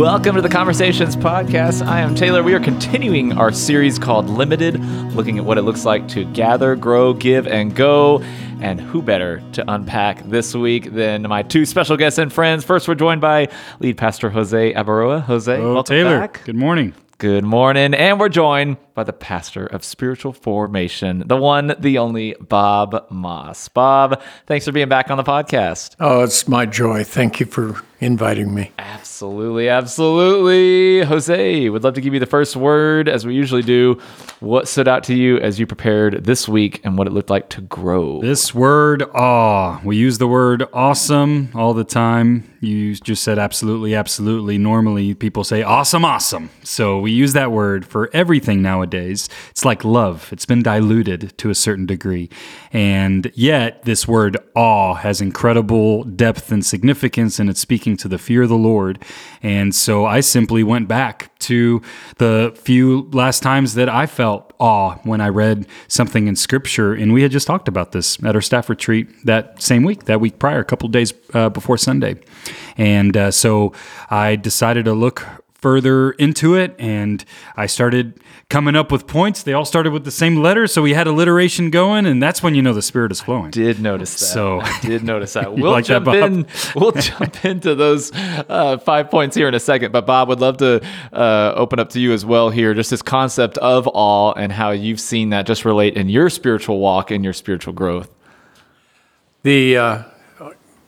Welcome to the Conversations Podcast. I am Taylor. We are continuing our series called Limited, looking at what it looks like to gather, grow, give, and go. And who better to unpack this week than my two special guests and friends? First, we're joined by lead pastor Jose Abaroa. Jose, Oh, welcome Taylor. back. Good morning. Good morning. And we're joined by the pastor of spiritual formation, the one, the only Bob Maas. Bob, thanks for being back on the podcast. Oh, it's my joy. Thank you for inviting me. Absolutely, absolutely. Jose, would love to give you the first word as we usually do. What stood out to you as you prepared this week and what it looked like to grow? This word, awe. We use the word awesome all the time. You just said absolutely, absolutely. Normally, people say awesome, awesome. So we use that word for everything nowadays. It's like love, it's been diluted to a certain degree. And yet, this word awe has incredible depth and significance, and it's speaking to the fear of the Lord. And so I simply went back to the few last times that I felt awe when I read something in scripture. And we had just talked about this at our staff retreat that same week, that week prior, a couple days uh, before Sunday. And uh, so I decided to look further into it and I started coming up with points. They all started with the same letter, so we had alliteration going, and that's when you know the spirit is flowing. Did notice that. So- I did notice that. We'll like jump Bob? in. We'll jump into those uh, five points here in a second. But Bob, would love to uh, open up to you as well here. Just this concept of awe and how you've seen that just relate in your spiritual walk and your spiritual growth. The uh,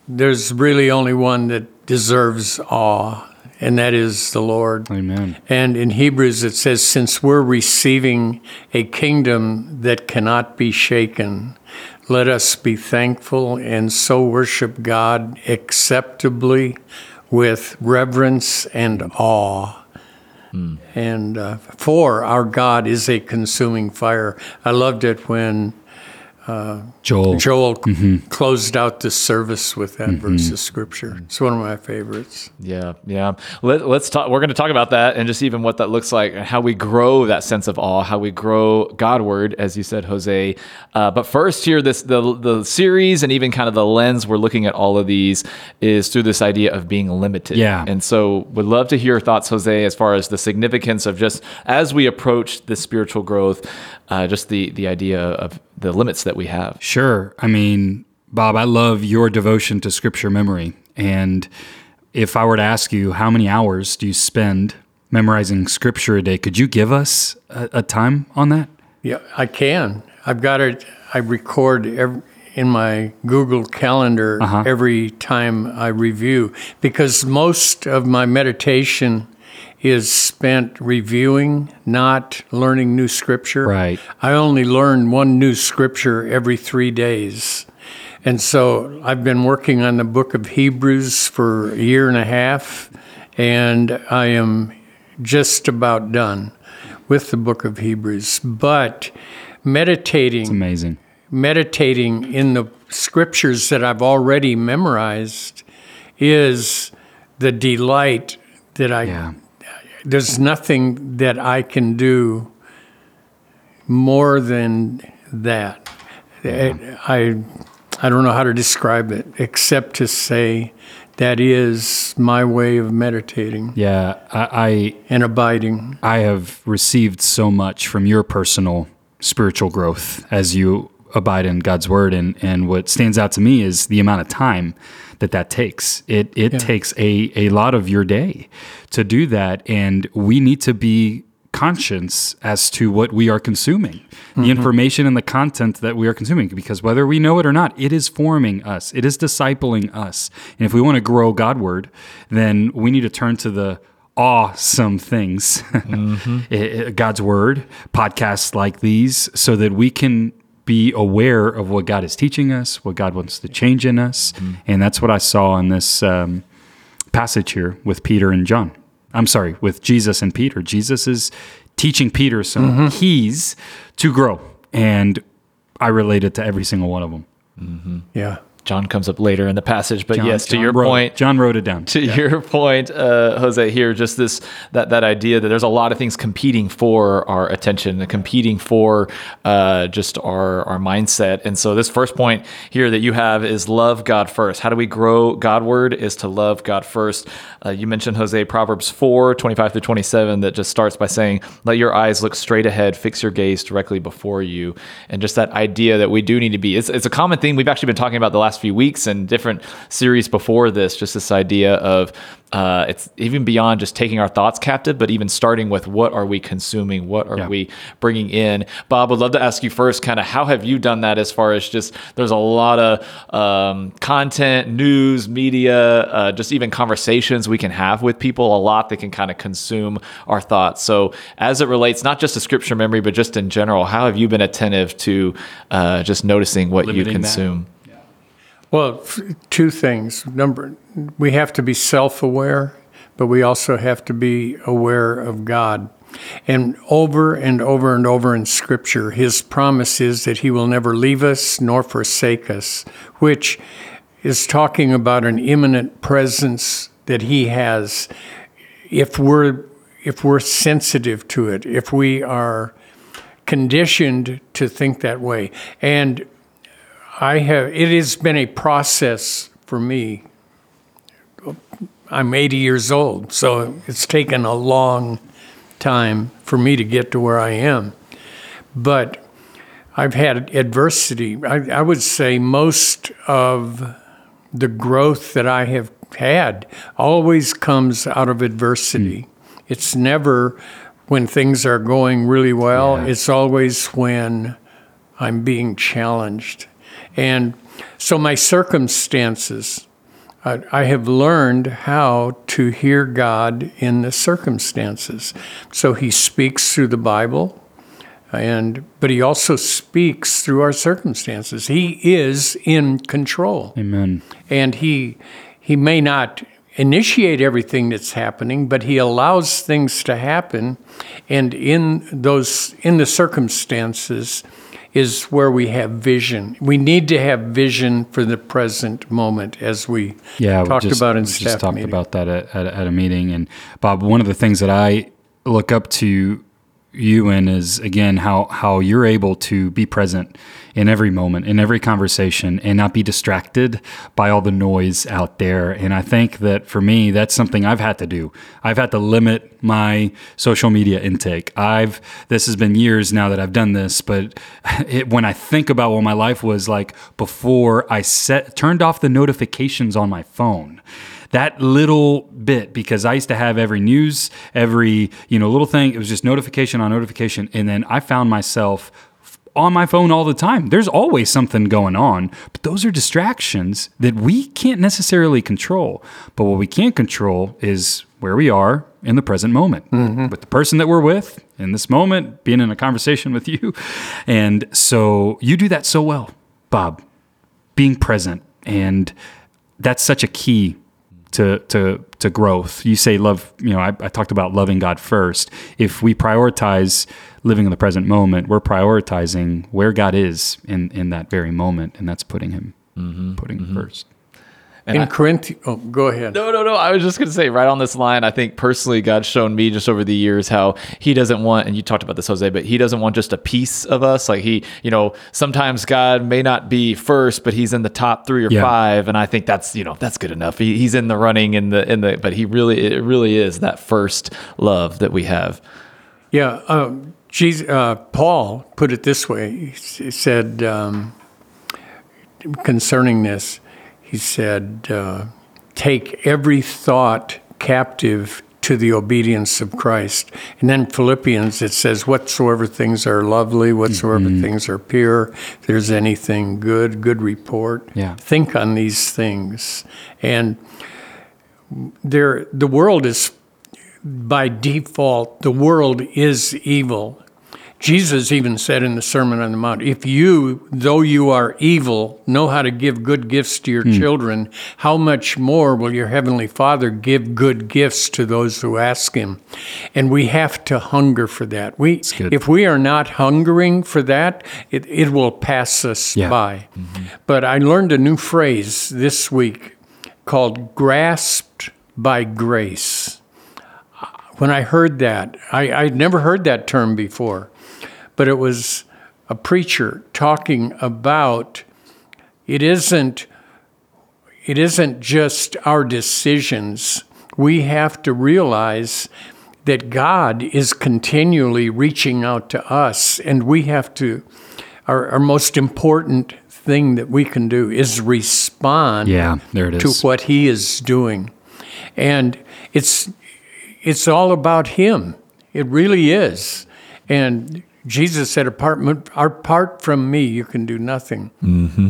there's really only one that deserves awe, and that is the Lord. Amen. And in Hebrews it says, "Since we're receiving a kingdom that cannot be shaken, let us be thankful and so worship God acceptably with reverence and awe." And uh, for our God is a consuming fire. I loved it when Joel. Joel closed out the service with that verse of scripture. It's one of my favorites. Yeah, yeah. Let, let's talk. We're going to talk about that and just even what that looks like, and how we grow that sense of awe, how we grow Godward, as you said, Jose. Uh, but first, here, this the the series and even kind of the lens we're looking at all of these is through this idea of being limited. Yeah. And so, would love to hear your thoughts, Jose, as far as the significance of just as we approach this spiritual growth, uh, just the the idea of the limits that we have. Sure. I mean, Bob, I love your devotion to scripture memory. And if I were to ask you, how many hours do you spend memorizing scripture a day? Could you give us a, a time on that? Yeah, I can. I've got it. I record every, in my Google Calendar uh-huh. every time I review because most of my meditation is spent reviewing, not learning new scripture. Right. I only learn one new scripture every three days. And so I've been working on the book of Hebrews for a year and a half, and I am just about done with the book of Hebrews. But meditating, Amazing. meditating in the scriptures that I've already memorized is the delight that I Yeah. There's nothing that I can do more than that. I I don't know how to describe it except to say that is my way of meditating Yeah. I, and abiding. I, I have received so much from your personal spiritual growth as you abide in God's word. And, and what stands out to me is the amount of time that that takes. It, it takes a, a lot of your day to do that. And we need to be conscious as to what we are consuming, the mm-hmm. information and the content that we are consuming, because whether we know it or not, it is forming us, it is discipling us. And if we want to grow Godward, then we need to turn to the awesome things, I- I- mm-hmm. eh, eh, God's word, podcasts like these, so that we can be aware of what God is teaching us, what God wants to change in us. Mm-hmm. And that's what I saw in this um, passage here with Peter and John. I'm sorry, with Jesus and Peter. Jesus is teaching Peter some mm-hmm. keys to grow. And I relate it to every single one of them. Mm-hmm. Yeah. John comes up later in the passage, but John- yes, to your wrote- point, John wrote it down. to your point, uh, Jose, here, just this that that idea that there's a lot of things competing for our attention, competing for uh, just our our mindset. And so this first point here that you have is love God first. How do we grow Godward? Is to love God first. Uh, you mentioned Jose Proverbs 4, 25 through 27, that just starts by saying, "Let your eyes look straight ahead, fix your gaze directly before you," and just that idea that we do need to be. It's, it's a common thing we've actually been talking about the last few weeks and different series before this. Just this idea of uh, it's even beyond just taking our thoughts captive, but even starting with what are we consuming, what are Yeah. we bringing in. Bob, would love to ask you first, kind of how have you done that as far as just there's a lot of um, content, news, media, uh, just even conversations we can have with people, a lot that can kind of consume our thoughts. So as it relates not just to scripture memory, but just in general, how have you been attentive to uh, just noticing what you consume? that. Well, two things. Number, we have to be self-aware, but we also have to be aware of God. And over and over and over in Scripture, His promise is that He will never leave us nor forsake us, which is talking about an imminent presence that He has. If we're if we're sensitive to it, if we are conditioned to think that way, and I have. It has been a process for me. I'm 80 years old, so it's taken a long time for me to get to where I am. But I've had adversity. I, I would say most of the growth that I have had always comes out of adversity. Hmm. It's never when things are going really well, Yeah. it's always when I'm being challenged. And so my circumstances, I, I have learned how to hear God in the circumstances. So he speaks through the Bible, and but he also speaks through our circumstances. He is in control Amen. and he he may not initiate everything that's happening but he allows things to happen and in those in the circumstances is where we have vision we need to have vision for the present moment as we Yeah, we talked just, about in we staff just talked meeting. about that at, at, at a meeting. And Bob, one of the things that I look up to you in is again how how you're able to be present in every moment, in every conversation, and not be distracted by all the noise out there. And I think that for me, that's something I've had to do. I've had to limit my social media intake. I've this has been years now that I've done this, but it, when I think about what my life was like before I set turned off the notifications on my phone that little bit because I used to have every news, every you know little thing. It was just notification on notification, and then I found myself on my phone all the time. There's always something going on, but those are distractions that we can't necessarily control. But what we can control is where we are in the present moment mm-hmm. with the person that we're with in this moment, being in a conversation with you. And so you do that so well, Bob, being present. And that's such a key to to to growth. You say love, you know, I, I talked about loving God first. If we prioritize living in the present moment, we're prioritizing where God is in in that very moment, and that's putting him mm-hmm. putting him mm-hmm. first. In Corinthians oh go ahead No, no, no. I was just going to say, right on this line, I think personally, God's shown me just over the years how He doesn't want, and you talked about this, Jose, but He doesn't want just a piece of us. Like He, you know, sometimes God may not be first, but He's in the top three or Yeah. five, and I think that's, you know, that's good enough. He, he's in the running in the in the, but He really, it really is that first love that we have. Yeah, um, Jesus, uh, Paul put it this way. He he said um, concerning this, he said, uh, "Take every thought captive to the obedience of Christ." And then Philippians, it says, "Whatsoever things are lovely, whatsoever things are pure, there's anything good, good report. Yeah. Think on these things." And there, the world is by default, the world is evil. Jesus even said in the Sermon on the Mount, if you, though you are evil, know how to give good gifts to your hmm. children, how much more will your Heavenly Father give good gifts to those who ask Him? And we have to hunger for that. We, if we are not hungering for that, it, it will pass us Yeah. by. Mm-hmm. But I learned a new phrase this week called grasped by grace when I heard that, I, I'd never heard that term before, but it was a preacher talking about it isn't it isn't just our decisions. We have to realize that God is continually reaching out to us, and we have to our, our most important thing that we can do is respond Yeah, there it to what he is doing. And it's it's all about him. It really is. And Jesus said, apart, apart from me, you can do nothing. Mm-hmm.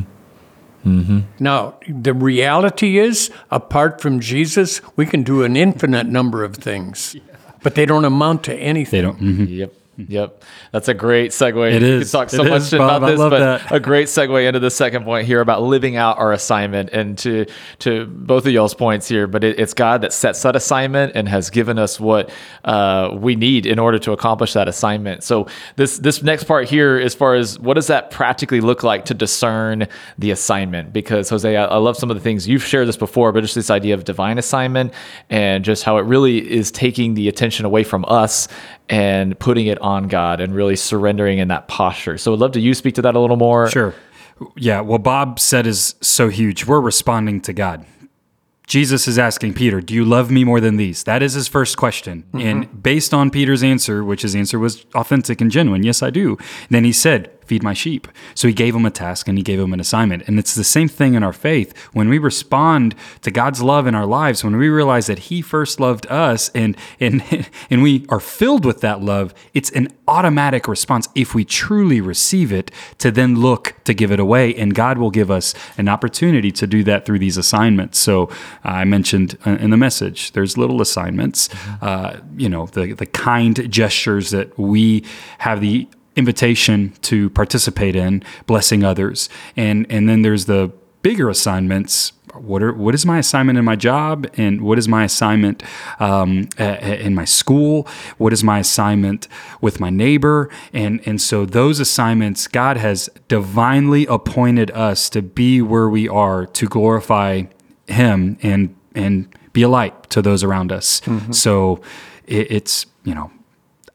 Mm-hmm. Now, the reality is, apart from Jesus, we can do an infinite number of things, but they don't amount to anything. They don't. mhm. Yep. Yep. That's a great segue. It We could talk so It much is, about Bob. This, but that. a great segue into the second point here about living out our assignment and to to both of y'all's points here. But it, it's God that sets that assignment and has given us what uh, we need in order to accomplish that assignment. So this this next part here, as far as what does that practically look like to discern the assignment? Because Jose, I, I love some of the things you've shared this before, but just this idea of divine assignment and just how it really is taking the attention away from us and putting it on God and really surrendering in that posture. So I'd love to you speak to that a little more. Sure. Yeah. What Bob said is so huge. We're responding to God. Jesus is asking Peter, Do you love me more than these? That is his first question. Mm-hmm. And based on Peter's answer, which his answer was authentic and genuine, yes, I do, then he said, Feed my sheep. So he gave him a task and he gave him an assignment. And it's the same thing in our faith. When we respond to God's love in our lives, when we realize that he first loved us and and and we are filled with that love, it's an automatic response if we truly receive it to then look to give it away. And God will give us an opportunity to do that through these assignments. So I mentioned uh, in the message, there's little assignments, uh, you know, the, the kind gestures that we have the invitation to participate in, blessing others. And, and then there's the bigger assignments. What are what is my assignment in my job? And what is my assignment um, in my school? What is my assignment with my neighbor? And and so those assignments god has divinely appointed us to be where we are to glorify him and and be a light to those around us. So it, it's you know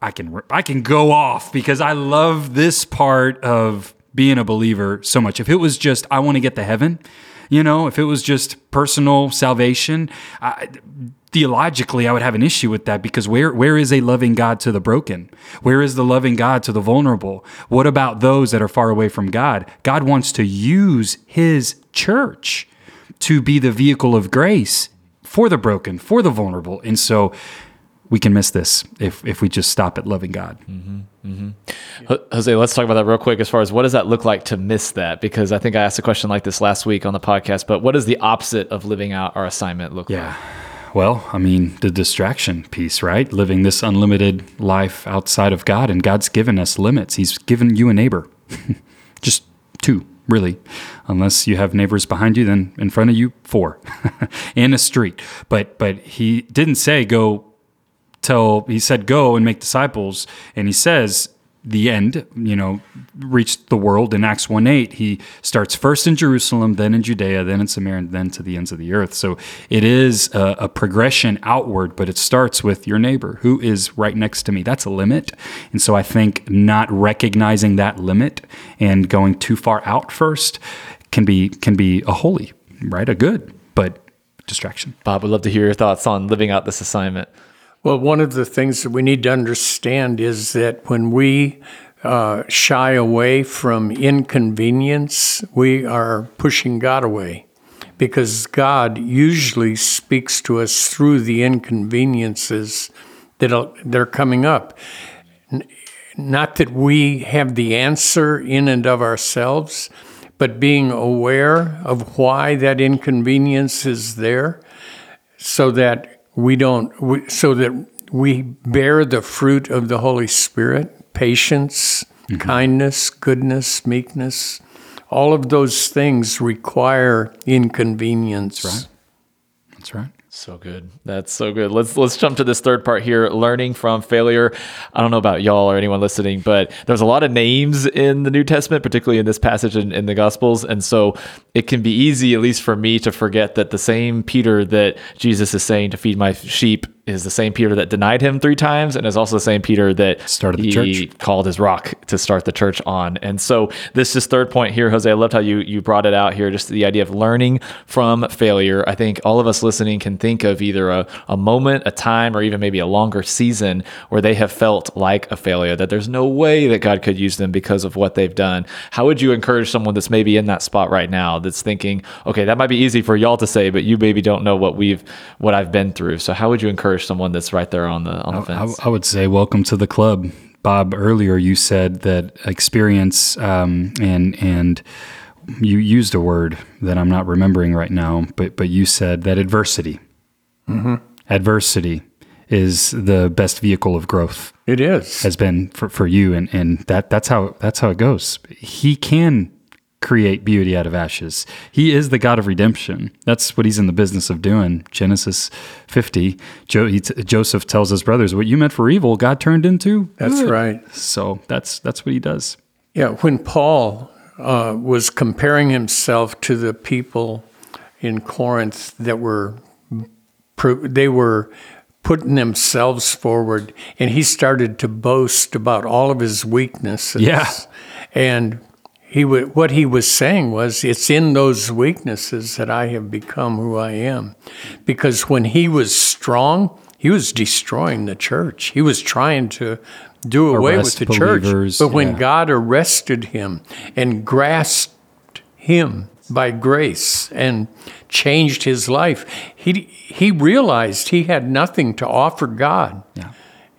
I can I can go off because I love this part of being a believer so much. If it was just I want to get to heaven, you know, if it was just personal salvation, I, theologically I would have an issue with that because where where is a loving God to the broken? Where is the loving God to the vulnerable? What about those that are far away from God? God wants to use his church to be the vehicle of grace for the broken, for the vulnerable. And so we can miss this if if we just stop at loving God. Mm-hmm. Mm-hmm. Ho- Jose, let's talk about that real quick as far as what does that look like to miss that? Because I think I asked a question like this last week on the podcast, but what does the opposite of living out our assignment look like? Yeah. Well, I mean, the distraction piece, right? Living this unlimited life outside of God, and God's given us limits. He's given you a neighbor, just two, really. Unless you have neighbors behind you, then in front of you, four, and a street. But but He didn't say go tell he said go and make disciples. And he says the end you know reached the world. In acts 1 8 he starts first in jerusalem then in judea then in samaria and then to the ends of the earth. So it is a, a progression outward but it starts with your neighbor who is right next to me. That's a limit. And so i think not recognizing that limit and going too far out first can be can be a holy right? A good but distraction. Bob, would love to hear your thoughts on living out this assignment. Well, one of the things that we need to understand is that when we uh, shy away from inconvenience, we are pushing God away. Because God usually speaks to us through the inconveniences that are, that are coming up. Not that we have the answer in and of ourselves, but being aware of why that inconvenience is there so that we don't we- so that we bear the fruit of the holy spirit patience, mm-hmm. kindness, goodness, meekness. All of those things require inconvenience. right. That's right. So good. That's so good. Let's let's jump to this third part here. Learning from failure. I don't know about y'all or anyone listening, but there's a lot of names in the New Testament, particularly in this passage in, in the Gospels, and so it can be easy, at least for me, to forget that the same Peter that Jesus is saying to feed my sheep is the same Peter that denied him three times, and is also the same Peter that Started the he church. called his rock to start the church on. And so this is third point here, Jose. I loved how you you brought it out here, just the idea of learning from failure. I think all of us listening can think of either a, a moment, a time, or even maybe a longer season where they have felt like a failure, that there's no way that God could use them because of what they've done. How would you encourage someone that's maybe in that spot right now that's thinking, okay, that might be easy for y'all to say, but you maybe don't know what we've what I've been through. So how would you encourage someone that's right there on the on the I, fence? I would say welcome to the club. Bob, earlier you said that experience um, and and you used a word that I'm not remembering right now, but but you said that adversity, adversity, is the best vehicle of growth. It is. Has been for, for you, and and that that's how that's how it goes. He can create beauty out of ashes. He is the God of redemption. That's what he's in the business of doing. Genesis 50, jo- he t- Joseph tells his brothers, "What you meant for evil, God turned into That's good." right. So that's that's what he does. Yeah, when Paul uh, was comparing himself to the people in Corinth that were they were putting themselves forward, and he started to boast about all of his weaknesses. Yeah. and he what he was saying was, "It's in those weaknesses that I have become who I am," because when he was strong. He was destroying the church. He was trying to do away Arrest with the church. But when yeah. God arrested him and grasped him by grace and changed his life, he he realized he had nothing to offer God. Yeah.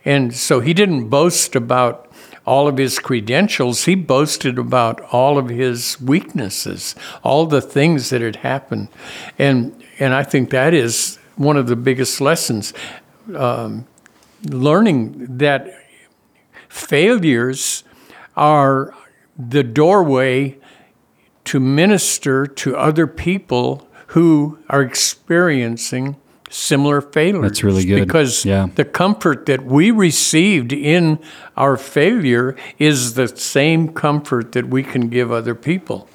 And so he didn't boast about all of his credentials. He boasted about all of his weaknesses, all the things that had happened. And and I think that is one of the biggest lessons. Um, learning that failures are the doorway to minister to other people who are experiencing similar failures. That's really good. Because Yeah. the comfort that we received in our failure is the same comfort that we can give other people.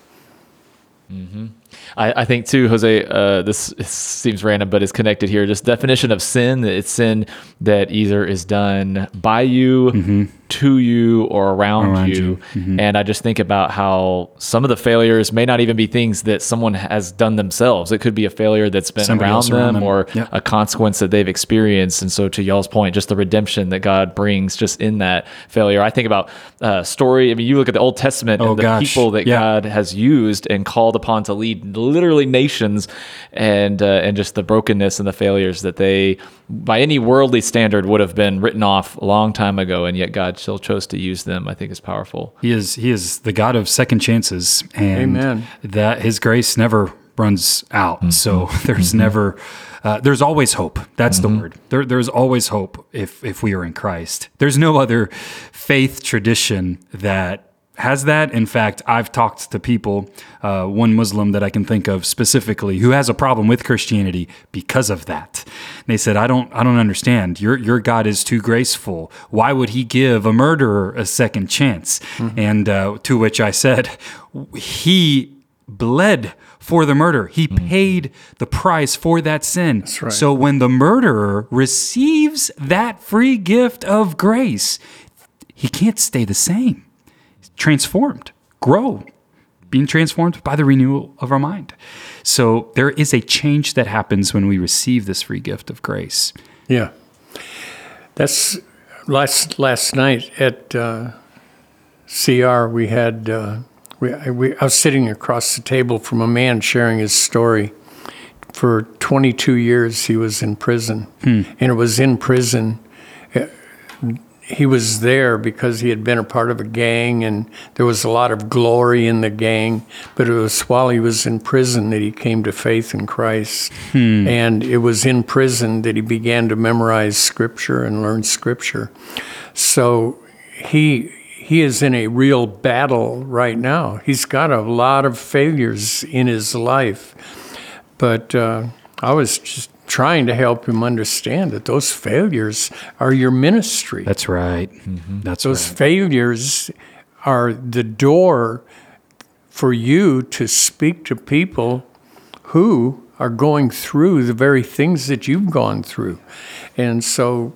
I, I think too, Jose. Uh, this seems random, but it's connected here. Just definition of sin. It's sin that either is done by you, to you, or around, Around you. you. And I just think about how some of the failures may not even be things that someone has done themselves. It could be a failure that's been around them, around them. or Yep. a consequence that they've experienced. And so, to y'all's point, just the redemption that God brings just in that failure. I think about uh, story. I mean, you look at the Old Testament Oh, and the gosh. people that Yeah. God has used and called upon to lead literally nations, and uh, and just the brokenness and the failures that they, by any worldly standard, would have been written off a long time ago, and yet God still chose to use them. I think is powerful. He is he is the God of second chances, and Amen. that His grace never runs out. Mm-hmm. So there's mm-hmm. never uh, there's always hope. That's the mm-hmm. word. There, there's always hope if if we are in Christ. There's no other faith tradition that has that. In fact, I've talked to people, uh, one Muslim that I can think of specifically, who has a problem with Christianity because of that. They said, "I don't, I don't understand. Your your God is too graceful. Why would He give a murderer a second chance?" And uh, to which I said, "He bled." For the murder, he paid the price for that sin. right. So when the murderer receives that free gift of grace, he can't stay the same transformed, grow, being transformed by the renewal of our mind. So there is a change that happens when we receive this free gift of grace. Yeah. That's last last night at uh, CR. We had uh, we, I, we I was sitting across the table from a man sharing his story. For 22 years, he was in prison, and it was in prison. He was there because he had been a part of a gang, and there was a lot of glory in the gang. But it was while he was in prison that he came to faith in Christ, and it was in prison that he began to memorize Scripture and learn Scripture. So he he is in a real battle right now. He's got a lot of failures in his life, but uh, I was just trying to help him understand that those failures are your ministry. That's right. Mm-hmm. That's those right. failures are the door for you to speak to people who are going through the very things that you've gone through. And so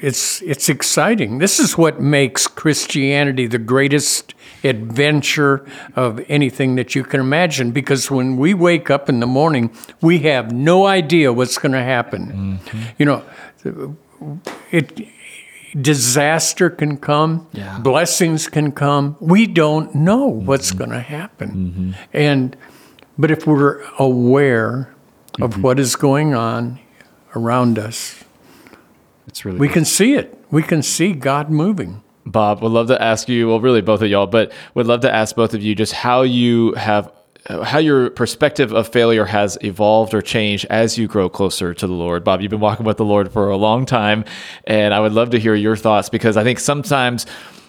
it's it's exciting. This is what makes Christianity the greatest adventure of anything that you can imagine because when we wake up in the morning, we have no idea what's going to happen. Mm-hmm. You know, it disaster can come, yeah. blessings can come. We don't know mm-hmm. what's going to happen. Mm-hmm. And but if we're aware of mm-hmm. what is going on around us, it's really we good. can see it. We can see God moving. Bob, would love to ask you, well, really both of y'all, but would love to ask both of you just how you have how your perspective of failure has evolved or changed as you grow closer to the Lord. Bob, you've been walking with the Lord for a long time, and I would love to hear your thoughts because I think sometimes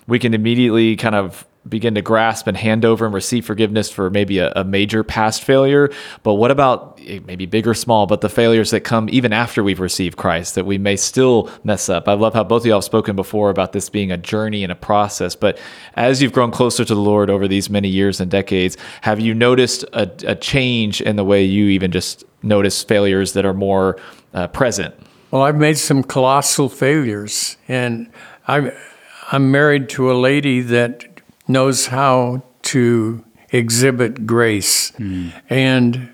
we can immediately kind of begin to grasp and hand over and receive forgiveness for maybe a, a, major past failure. But what about eh, maybe big or small, but the failures that come even after we've received Christ that we may still mess up? I love how both of y'all have spoken before about this being a journey and a process. But as you've grown closer to the Lord over these many years and decades, have you noticed a, a change in the way you even just notice failures that are more uh, present? Well, I've made some colossal failures, and I'm I'm married to a lady that knows how to exhibit grace. Mm. And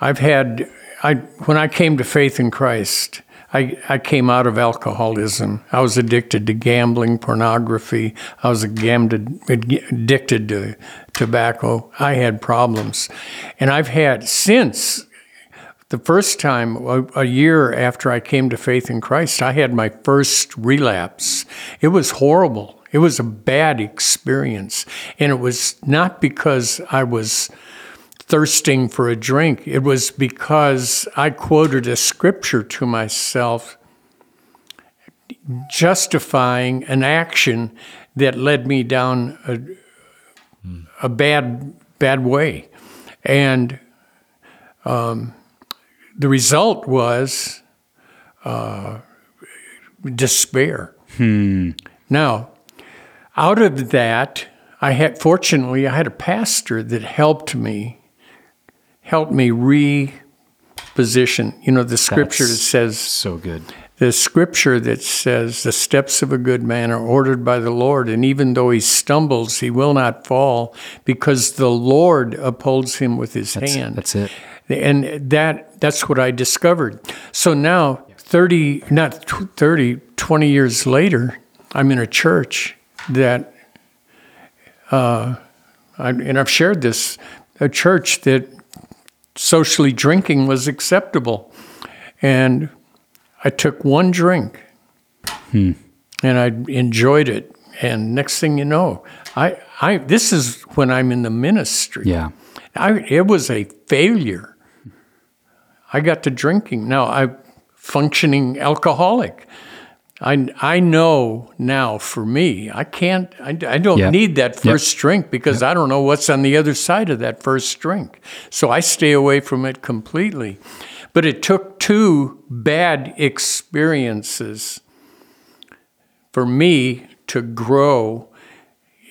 I've had, I, when I came to faith in Christ, I, I came out of alcoholism. I was addicted to gambling, pornography. I was addicted to tobacco. I had problems. And I've had since the first time, a, a, year after I came to faith in Christ, I had my first relapse. It was horrible. It was a bad experience. And it was not because I was thirsting for a drink, it was because I quoted a scripture to myself justifying an action that led me down a, a bad, bad way. And um, the result was uh, despair. Hmm. Now, out of that, I had fortunately I had a pastor that helped me, helped me reposition. You know, the scripture That's says so good. The scripture that says the steps of a good man are ordered by the Lord, and even though he stumbles, he will not fall because the Lord upholds him with his that's, hand. That's it. And that that's what I discovered. So now 30 not 30 20 years later, I'm in a church that, uh, I, and I've shared this, a church that socially drinking was acceptable. And I took one drink hmm. and I enjoyed it. And next thing you know, I, I this is when I'm in the ministry. Yeah. I, it was a failure. I got to drinking. Now I'm functioning alcoholic. I, I know now for me, I can't, I, I don't yep. need that first yep. drink because yep. I don't know what's on the other side of that first drink. So I stay away from it completely. But it took two bad experiences for me to grow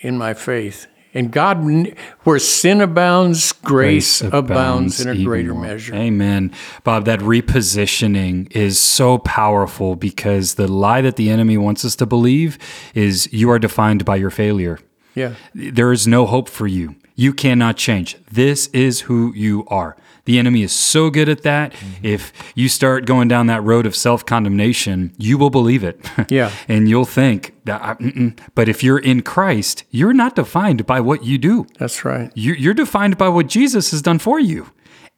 in my faith. And God, where sin abounds, grace, grace abounds, abounds, in a greater more. measure. Amen. Bob, that repositioning is so powerful because the lie that the enemy wants us to believe is you are defined by your failure. Yeah. There is no hope for you. You cannot change. This is who you are. The enemy is so good at that. Mm-hmm. If you start going down that road of self condemnation, you will believe it. Yeah. and you'll think that, mm-mm. but if you're in Christ, you're not defined by what you do. That's right. You're defined by what Jesus has done for you.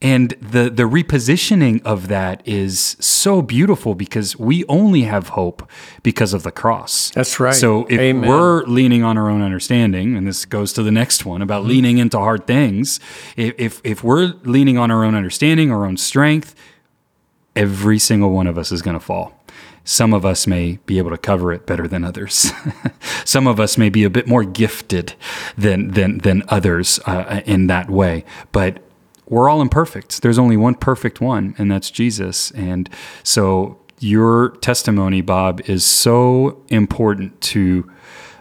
And the the repositioning of that is so beautiful because we only have hope because of the cross. That's right. So if Amen. we're leaning on our own understanding, and this goes to the next one about mm-hmm. leaning into hard things, if if we're leaning on our own understanding, our own strength, every single one of us is going to fall. some of us may be able to cover it better than others. some of us may be a bit more gifted than than than others uh, in that way. But we're all imperfect. There's only one perfect one, and that's Jesus. And so your testimony, Bob, is so important to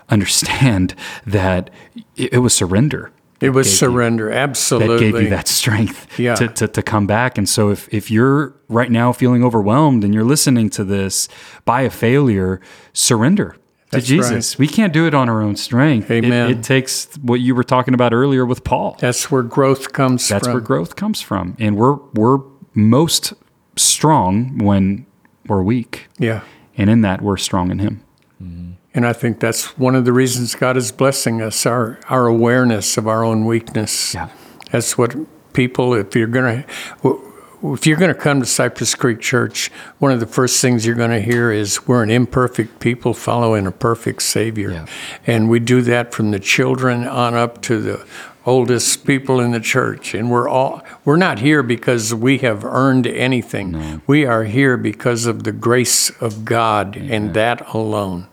understand that it, was surrender. It was surrender, You, absolutely. that gave you that strength Yeah. to, to, to come back. And so if, if you're right now feeling overwhelmed and you're listening to this by a failure, surrender to That's Jesus. We can't do it on our own strength. Amen. It, takes what you were talking about earlier with Paul. That's where growth comes from. That's from. where growth comes from. And we're we're most strong when we're weak. yeah. And in that we're strong in him. Mm-hmm. And I think that's one of the reasons God is blessing us, our, our awareness of our own weakness. Yeah. That's what people, if you're going to, if you're going to come to Cypress Creek Church, one of the first things you're going to hear is we're an imperfect people following a perfect Savior. Yeah. And we do that from the children on up to the oldest people in the church. And we're all, we're not here because we have earned anything. We are here because of the grace of God and that alone.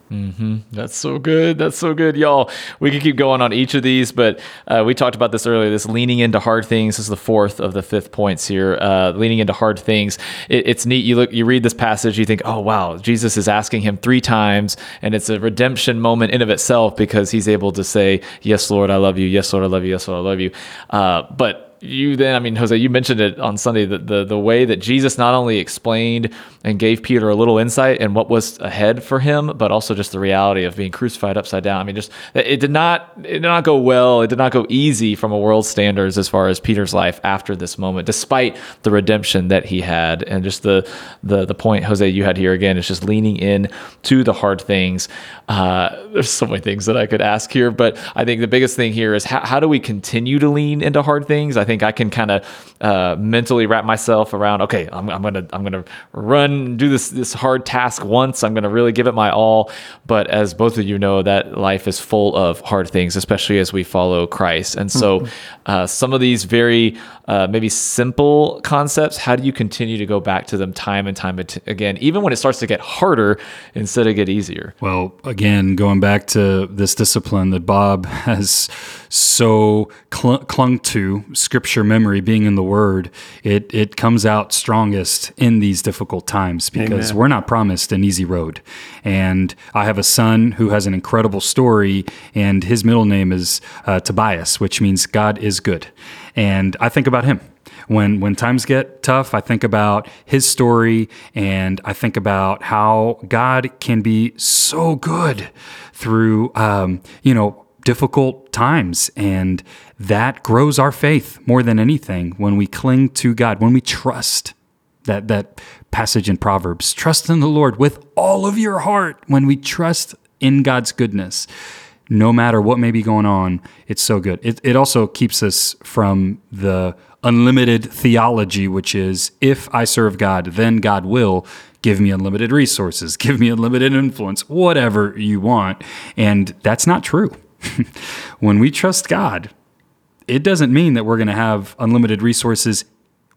That's so good. That's so good, y'all. We could keep going on each of these, but uh, we talked about this earlier. This leaning into hard things this is the fourth of the fifth points here. Uh, leaning into hard things. It, it's neat. You look, you read this passage, you think, oh wow, Jesus is asking him three times, and it's a redemption moment in of itself because he's able to say, "Yes, Lord, I love you. Yes, Lord, I love you. Yes, Lord, I love you." Uh, but you then, I mean, Jose, you mentioned it on Sunday, that the, the way that Jesus not only explained and gave Peter a little insight in what was ahead for him, but also just the reality of being crucified upside down. I mean, just it did not it did not go well. It did not go easy from a world standards as far as Peter's life after this moment, despite the redemption that he had, and just the the the point Jose you had here again is just leaning in to the hard things. Uh, there's so many things that I could ask here, but I think the biggest thing here is how, how do we continue to lean into hard things? I think I can kind of uh, mentally wrap myself around. Okay, I'm, I'm gonna I'm gonna run do this this hard task once. I'm gonna really give it my all. But as both of you know, that life is full of hard things, especially as we follow Christ. And so, uh, some of these very uh, maybe simple concepts. How do you continue to go back to them time and time again, even when it starts to get harder instead of get easier? Well, again, going back to this discipline that Bob has so cl- clung to, scripture memory being in the Word, it it comes out strongest in these difficult times because Amen. we're not promised an easy road. And I have a son who has an incredible story, and his middle name is uh, Tobias, which means God is good. And I think about him when when times get tough i think about his story and i think about how god can be so good through um, you know difficult times and that grows our faith more than anything when we cling to god when we trust that that passage in proverbs trust in the lord with all of your heart when we trust in god's goodness no matter what may be going on, it's so good. It, it also keeps us from the unlimited theology, which is if I serve God, then God will give me unlimited resources, give me unlimited influence, whatever you want. And that's not true. when we trust God, it doesn't mean that we're going to have unlimited resources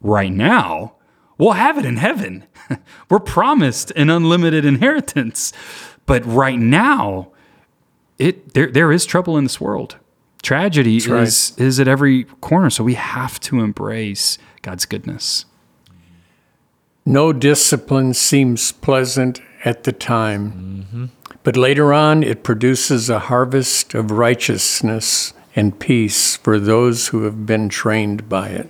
right now. We'll have it in heaven. we're promised an unlimited inheritance. But right now, it there there is trouble in this world. Tragedy right. is is at every corner, so we have to embrace God's goodness. No discipline seems pleasant at the time, mm-hmm. But later on it produces a harvest of righteousness and peace for those who have been trained by it.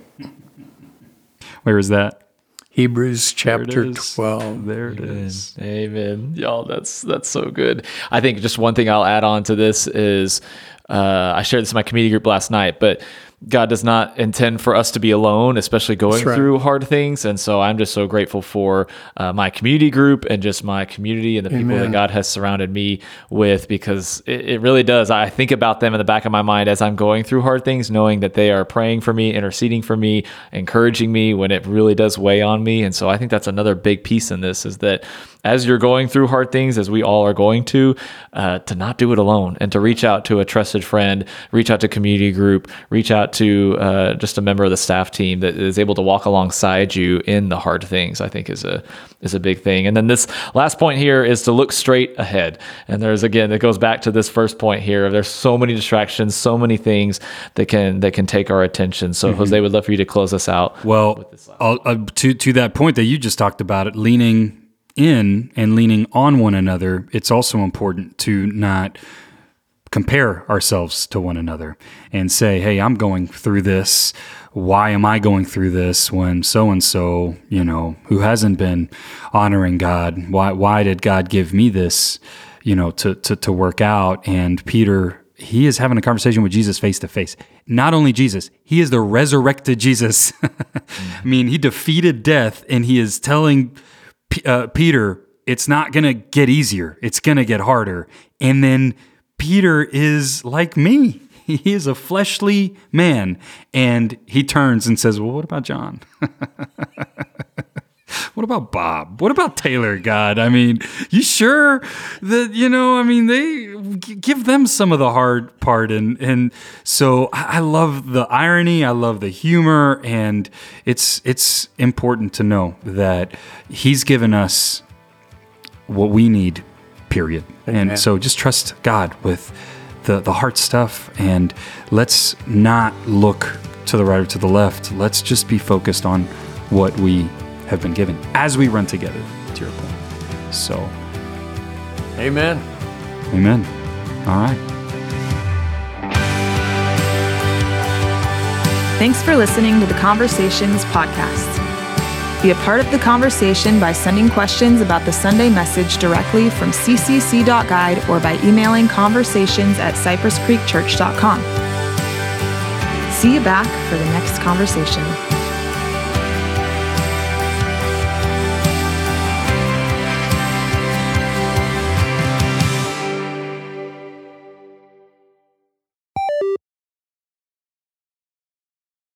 Where is that? Hebrews chapter is. 12. There it is. Amen. Y'all, that's that's so good. I think just one thing I'll add on to this is uh, I shared this in my community group last night, but God does not intend for us to be alone, especially going right. through hard things. And so I'm just so grateful for uh, my community group and just my community and the people that God has surrounded me with because it, it really does. I think about them in the back of my mind as I'm going through hard things, knowing that they are praying for me, interceding for me, encouraging me when it really does weigh on me. And so I think that's another big piece in this is that as you're going through hard things, as we all are going to, uh, to not do it alone and to reach out to a trusted friend, reach out to community group, reach out to uh, just a member of the staff team that is able to walk alongside you in the hard things. I think is a is a big thing. And then this last point here is to look straight ahead. And there's again, it goes back to this first point here. There's so many distractions, so many things that can that can take our attention. So mm-hmm. Jose would love for you to close us out. Well, uh, to to that point that you just talked about it, leaning in and leaning on one another, it's also important to not compare ourselves to one another and say, hey, I'm going through this. Why am I going through this when so and so, you know, who hasn't been honoring God, why why did God give me this, you know, to to to work out? And Peter, he is having a conversation with Jesus face to face. Not only Jesus, he is the resurrected Jesus. I mean, he defeated death and he is telling uh, Peter, it's not going to get easier. It's going to get harder. And then Peter is like me. He is a fleshly man. And he turns and says, Well, what about John? what about Bob? What about Taylor? God, I mean, you sure that, you know, I mean, they give them some of the hard part. And, and so I love the irony. I love the humor. And it's, it's important to know that he's given us what we need period. Amen. And so just trust God with the, the heart stuff and let's not look to the right or to the left. Let's just be focused on what we have been given as we run together, to your point. So, Amen. Amen. All right. Thanks for listening to the Conversations podcast. Be a part of the conversation by sending questions about the Sunday message directly from ccc.guide or by emailing conversations at cypresscreekchurch.com. See you back for the next conversation.